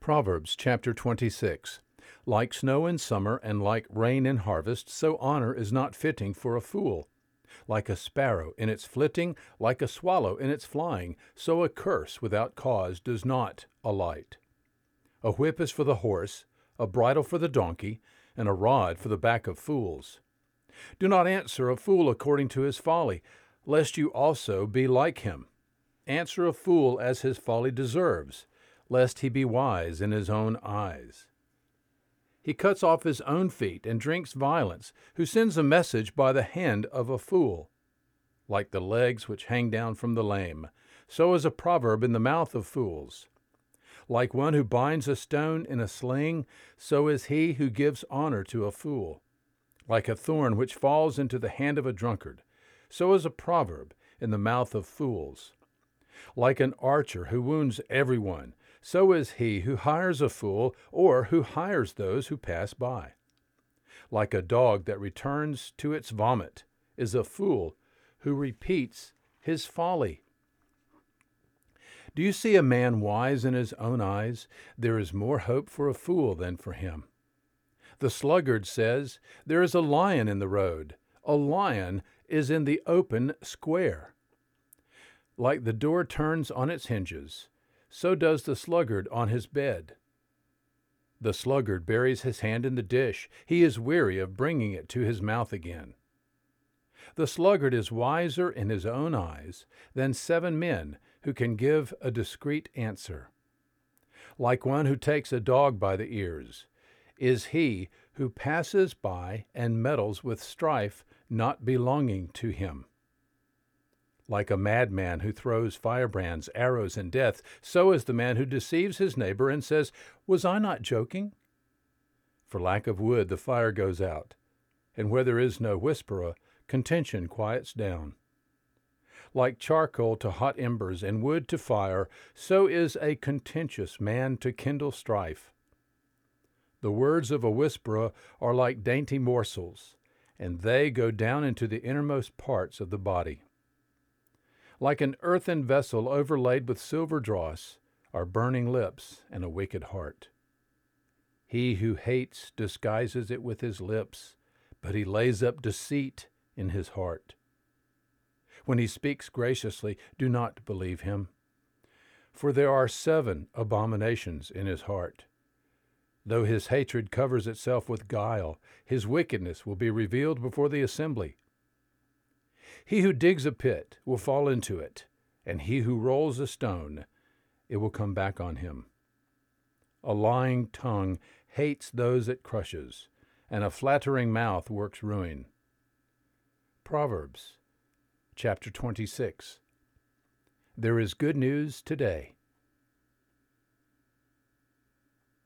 Proverbs chapter 26. Like snow in summer and like rain in harvest, so honor is not fitting for a fool. Like a sparrow in its flitting, like a swallow in its flying, so a curse without cause does not alight. A whip is for the horse, a bridle for the donkey, and a rod for the back of fools. Do not answer a fool according to his folly, lest you also be like him. Answer a fool as his folly deserves lest he be wise in his own eyes. He cuts off his own feet and drinks violence, who sends a message by the hand of a fool. Like the legs which hang down from the lame, so is a proverb in the mouth of fools. Like one who binds a stone in a sling, so is he who gives honor to a fool. Like a thorn which falls into the hand of a drunkard, so is a proverb in the mouth of fools. Like an archer who wounds everyone, so is he who hires a fool or who hires those who pass by. Like a dog that returns to its vomit is a fool who repeats his folly. Do you see a man wise in his own eyes? There is more hope for a fool than for him. The sluggard says, There is a lion in the road. A lion is in the open square. Like the door turns on its hinges, so does the sluggard on his bed. The sluggard buries his hand in the dish. He is weary of bringing it to his mouth again. The sluggard is wiser in his own eyes than seven men who can give a discreet answer. Like one who takes a dog by the ears, is he who passes by and meddles with strife not belonging to him. Like a madman who throws firebrands, arrows, and death, so is the man who deceives his neighbor and says, Was I not joking? For lack of wood, the fire goes out, and where there is no whisperer, contention quiets down. Like charcoal to hot embers and wood to fire, so is a contentious man to kindle strife. The words of a whisperer are like dainty morsels, and they go down into the innermost parts of the body. Like an earthen vessel overlaid with silver dross are burning lips and a wicked heart. He who hates disguises it with his lips, but he lays up deceit in his heart. When he speaks graciously, do not believe him. For there are seven abominations in his heart. Though his hatred covers itself with guile, his wickedness will be revealed before the assembly. He who digs a pit will fall into it, and he who rolls a stone, it will come back on him. A lying tongue hates those it crushes, and a flattering mouth works ruin. Proverbs chapter 26. There is good news today.